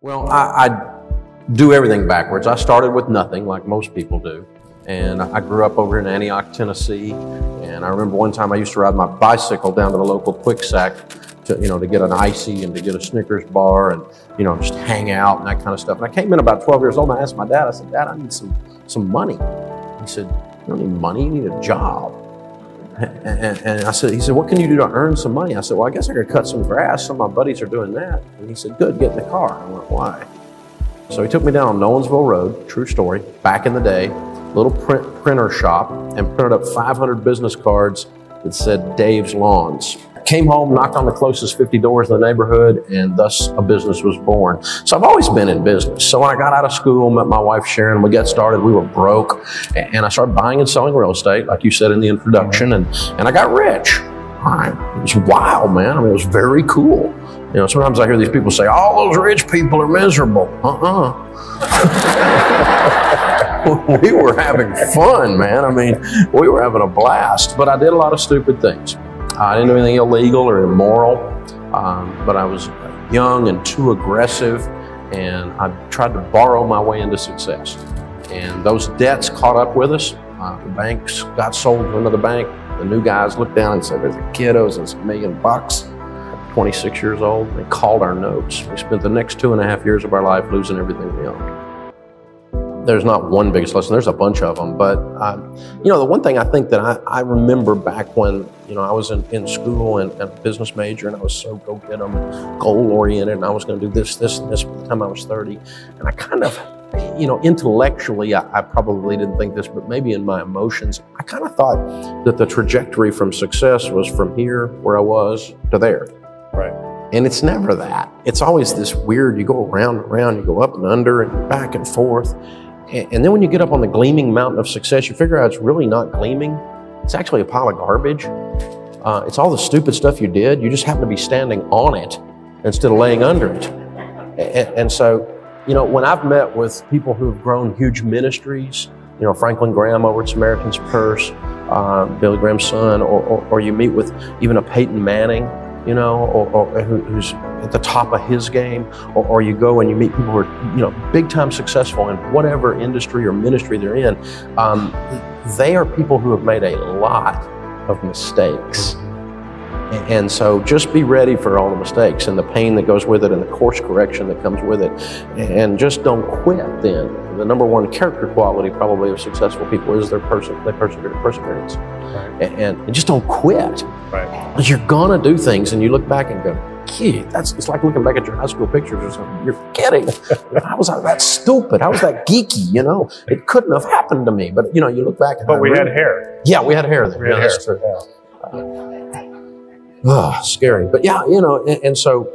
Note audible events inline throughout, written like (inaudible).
Well, I, I do everything backwards. I started with nothing, like most people do. And I grew up over in Antioch, Tennessee. And I remember one time I used to ride my bicycle down to the local Quick Sack to, you know, to get an icy and to get a Snickers bar and, you know, just hang out and that kind of stuff. And I came in about 12 years old and I asked my dad, I said, Dad, I need some, some money. He said, You don't need money, you need a job. And, and, I said, he said, what can you do to earn some money? I said, well, I guess I could cut some grass. Some of my buddies are doing that. And he said, good, get in the car. I went, why? So he took me down Nolensville Road, true story, back in the day, little print, printer shop, and printed up 500 business cards that said Dave's Lawns came home, knocked on the closest 50 doors in the neighborhood, and thus a business was born. So I've always been in business. So when I got out of school, met my wife Sharon, we got started, we were broke, and I started buying and selling real estate, like you said in the introduction, and, and I got rich. It was wild, man. I mean, it was very cool. You know, sometimes I hear these people say, all those rich people are miserable. Uh-uh. (laughs) we were having fun, man. I mean, we were having a blast, but I did a lot of stupid things. I didn't do anything illegal or immoral, um, but I was young and too aggressive, and I tried to borrow my way into success. And those debts caught up with us. Uh, the banks got sold to another bank. The new guys looked down and said, There's a kiddos, it's a million bucks. 26 years old. They called our notes. We spent the next two and a half years of our life losing everything we owned there's not one biggest lesson. There's a bunch of them, but uh, you know, the one thing I think that I, I remember back when you know I was in, in school and, a business major, and I was so go get them, goal oriented, and I was going to do this, this, and this by the time I was 30, and I kind of, you know, intellectually, I, I probably didn't think this, but maybe in my emotions, I kind of thought that the trajectory from success was from here, where I was, to there. Right. And it's never that. It's always this weird, you go around and around, you go up and under and back and forth. And then when you get up on the gleaming mountain of success, you figure out it's really not gleaming. It's actually a pile of garbage. Uh, it's all the stupid stuff you did. You just happen to be standing on it instead of laying under it. And, and so, you know, when I've met with people who have grown huge ministries, you know, Franklin Graham over at Samaritan's Purse, uh, Billy Graham's son, or, or, or you meet with even a Peyton Manning, you know, or, or who, who's at the top of his game, or, or, you go and you meet people who are, you know, big time successful in whatever industry or ministry they're in. Um, they are people who have made a lot of mistakes. And so just be ready for all the mistakes and the pain that goes with it and the course correction that comes with it. And just don't quit then. The number one character quality probably of successful people is their person, their perseverance. Right. And, and, just don't quit. Right. You're gonna do things and you look back and go, gee, that's it's like looking back at your high school pictures or something. You're kidding. (laughs) How was I that stupid? How was that geeky? You know, it couldn't have happened to me. But you know, you look back. but we really, had hair. Yeah, we had hair then. We had yeah, hair. That's true. Yeah. Uh, Oh, scary. But yeah, you know, and, and, so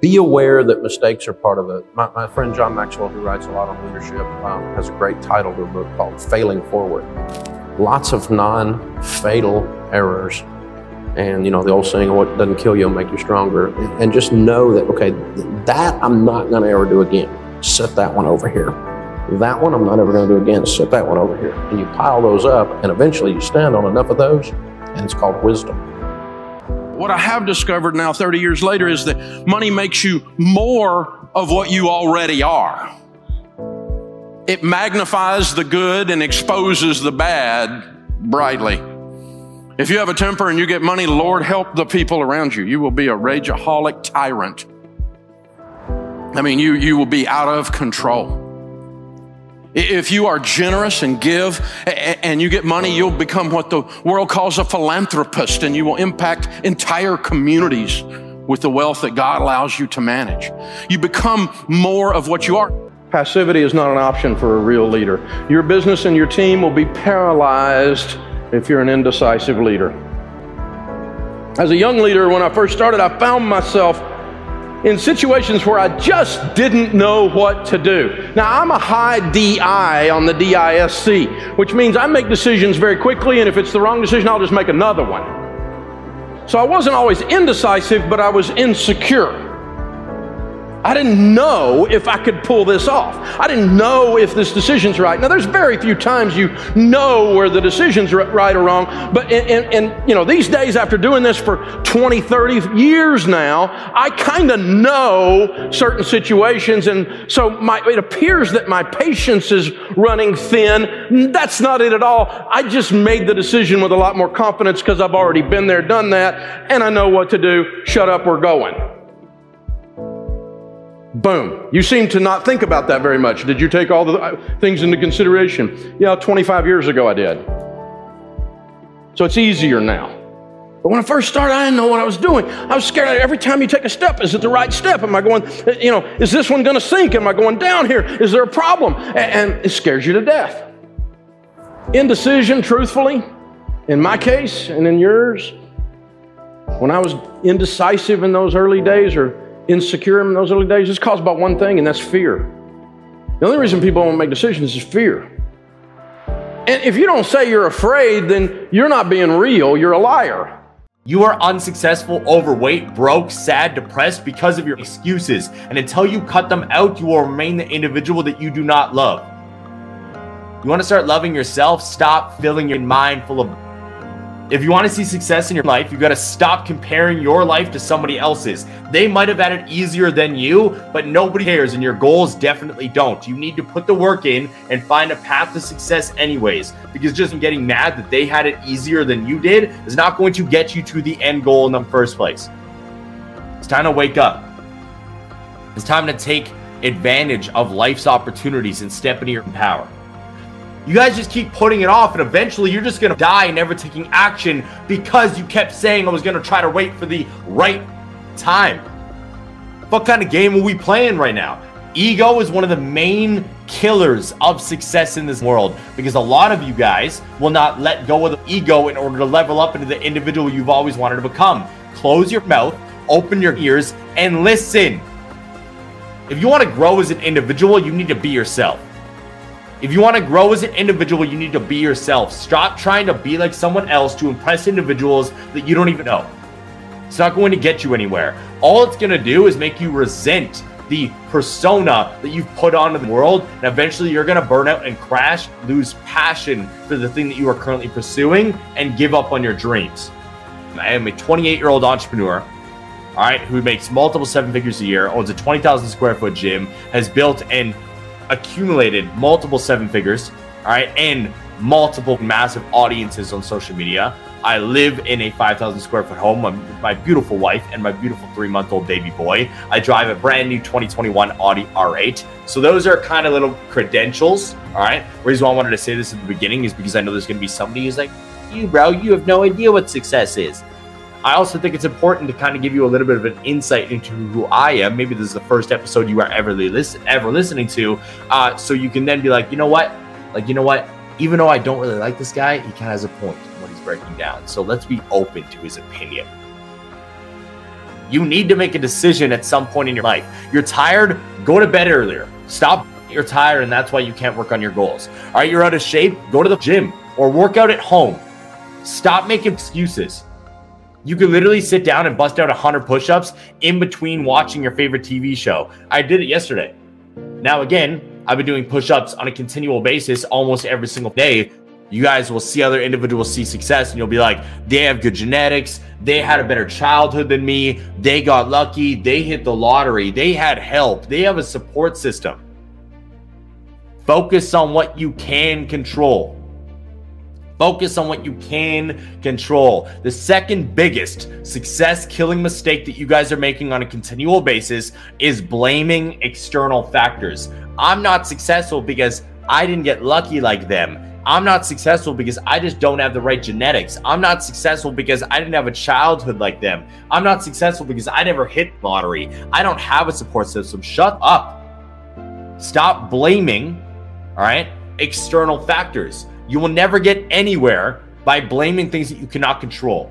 be aware that mistakes are part of it. My, my friend John Maxwell, who writes a lot on leadership, um, has a great title to a book called Failing Forward. Lots of non fatal errors. And, you know, the old saying, what doesn't kill you will make you stronger. And, and just know that, okay, that I'm not going to ever do again. Set that one over here. That one I'm not ever going to do again. Set that one over here. And you pile those up, and eventually you stand on enough of those, and it's called wisdom. What I have discovered now, 30 years later, is that money makes you more of what you already are. It magnifies the good and exposes the bad brightly. If you have a temper and you get money, Lord, help the people around you. You will be a rageaholic tyrant. I mean, you, you will be out of control. If you are generous and give and you get money, you'll become what the world calls a philanthropist and you will impact entire communities with the wealth that God allows you to manage. You become more of what you are. Passivity is not an option for a real leader. Your business and your team will be paralyzed if you're an indecisive leader. As a young leader, when I first started, I found myself in situations where I just didn't know what to do. Now, I'm a high DI on the DISC, which means I make decisions very quickly, and if it's the wrong decision, I'll just make another one. So I wasn't always indecisive, but I was insecure. I didn't know if I could pull this off. I didn't know if this decision's right. Now, there's very few times you know where the decision's right or wrong, but and, you know, these days after doing this for 20, 30 years now, I kind of know certain situations, and so my, it appears that my patience is running thin. That's not it at all. I just made the decision with a lot more confidence because I've already been there, done that, and I know what to do. Shut up, we're going. Boom. You seem to not think about that very much. Did you take all the uh, things into consideration? Yeah, 25 years ago I did. So it's easier now. But when I first started, I didn't know what I was doing. I was scared. Every time you take a step, is it the right step? Am I going, uh, you know, is this one going to sink? Am I going down here? Is there a problem? And it scares you to death. Indecision, truthfully, in my case and in yours, when I was indecisive in those early days or insecure in those early days is caused by one thing, and that's fear. The only reason people won't make decisions is fear. And if you don't say you're afraid, then you're not being real, you're a liar. You are unsuccessful, overweight, broke, sad, depressed because of your excuses. And until you cut them out, you will remain the individual that you do not love. You want to start loving yourself? Stop filling your mind full of if you want to see success in your life, you've got to stop comparing your life to somebody else's. They might have had it easier than you, but nobody cares, and your goals definitely don't. You need to put the work in and find a path to success, anyways, because just getting mad that they had it easier than you did is not going to get you to the end goal in the first place. It's time to wake up. It's time to take advantage of life's opportunities and step into your power. You guys just keep putting it off, and eventually you're just gonna die never taking action because you kept saying I was gonna try to wait for the right time. What kind of game are we playing right now? Ego is one of the main killers of success in this world because a lot of you guys will not let go of the ego in order to level up into the individual you've always wanted to become. Close your mouth, open your ears, and listen. If you want to grow as an individual, you need to be yourself. If you want to grow as an individual, you need to be yourself. Stop trying to be like someone else to impress individuals that you don't even know. It's not going to get you anywhere. All it's going to do is make you resent the persona that you've put onto the world, and eventually you're going to burn out and crash, lose passion for the thing that you are currently pursuing, and give up on your dreams. I am a 28 year old entrepreneur all right, who makes multiple seven figures a year, owns a 20,000 square foot gym, has built an accumulated multiple seven figures, all right, and multiple massive audiences on social media. I live in a 5,000 square foot home with my beautiful wife and my beautiful three month old baby boy. I drive a brand new 2021 Audi R8. So those are kind of little credentials. All right. Reason why I wanted to say this at the beginning is because I know there's going to be somebody who's like, you, bro, you have no idea what success is. I also think it's important to kind of give you a little bit of an insight into who I am. Maybe this is the first episode you are ever listen ever listening to, uh, so you can then be like, you know what, like you know what, even though I don't really like this guy, he kind of has a point when he's breaking down. So let's be open to his opinion. You need to make a decision at some point in your life. You're tired, go to bed earlier. Stop. You're tired, and that's why you can't work on your goals. All right, you're out of shape, go to the gym or work out at home. Stop making excuses. You could literally sit down and bust out 100 push ups in between watching your favorite TV show. I did it yesterday. Now, again, I've been doing push ups on a continual basis almost every single day. You guys will see other individuals see success, and you'll be like, they have good genetics. They had a better childhood than me. They got lucky. They hit the lottery. They had help. They have a support system. Focus on what you can control. Focus on what you can control. The second biggest success killing mistake that you guys are making on a continual basis is blaming external factors. I'm not successful because I didn't get lucky like them. I'm not successful because I just don't have the right genetics. I'm not successful because I didn't have a childhood like them. I'm not successful because I never hit lottery. I don't have a support system. Shut up. Stop blaming, all right, external factors. You will never get anywhere by blaming things that you cannot control.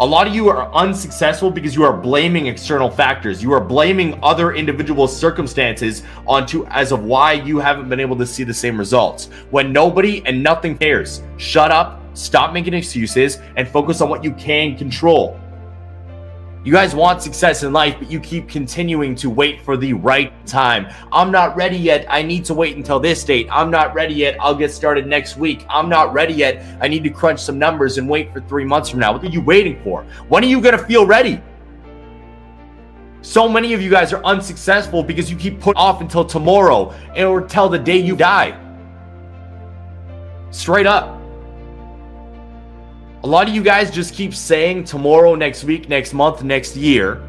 A lot of you are unsuccessful because you are blaming external factors. You are blaming other individual circumstances onto as of why you haven't been able to see the same results. When nobody and nothing cares. Shut up, stop making excuses, and focus on what you can control. You guys want success in life, but you keep continuing to wait for the right time. I'm not ready yet. I need to wait until this date. I'm not ready yet. I'll get started next week. I'm not ready yet. I need to crunch some numbers and wait for three months from now. What are you waiting for? When are you going to feel ready? So many of you guys are unsuccessful because you keep putting off until tomorrow or till the day you die. Straight up. A lot of you guys just keep saying tomorrow, next week, next month, next year.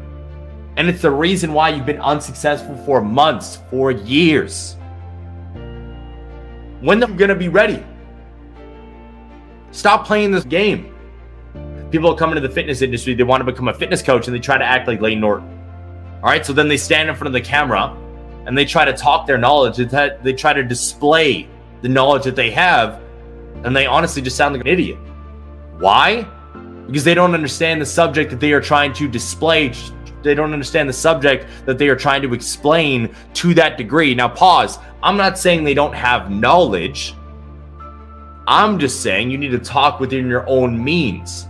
And it's the reason why you've been unsuccessful for months, for years. When are you going to be ready? Stop playing this game. People come into the fitness industry, they want to become a fitness coach and they try to act like Layne Norton. All right, so then they stand in front of the camera and they try to talk their knowledge. They try to display the knowledge that they have, and they honestly just sound like an idiot. Why? Because they don't understand the subject that they are trying to display. They don't understand the subject that they are trying to explain to that degree. Now, pause. I'm not saying they don't have knowledge. I'm just saying you need to talk within your own means.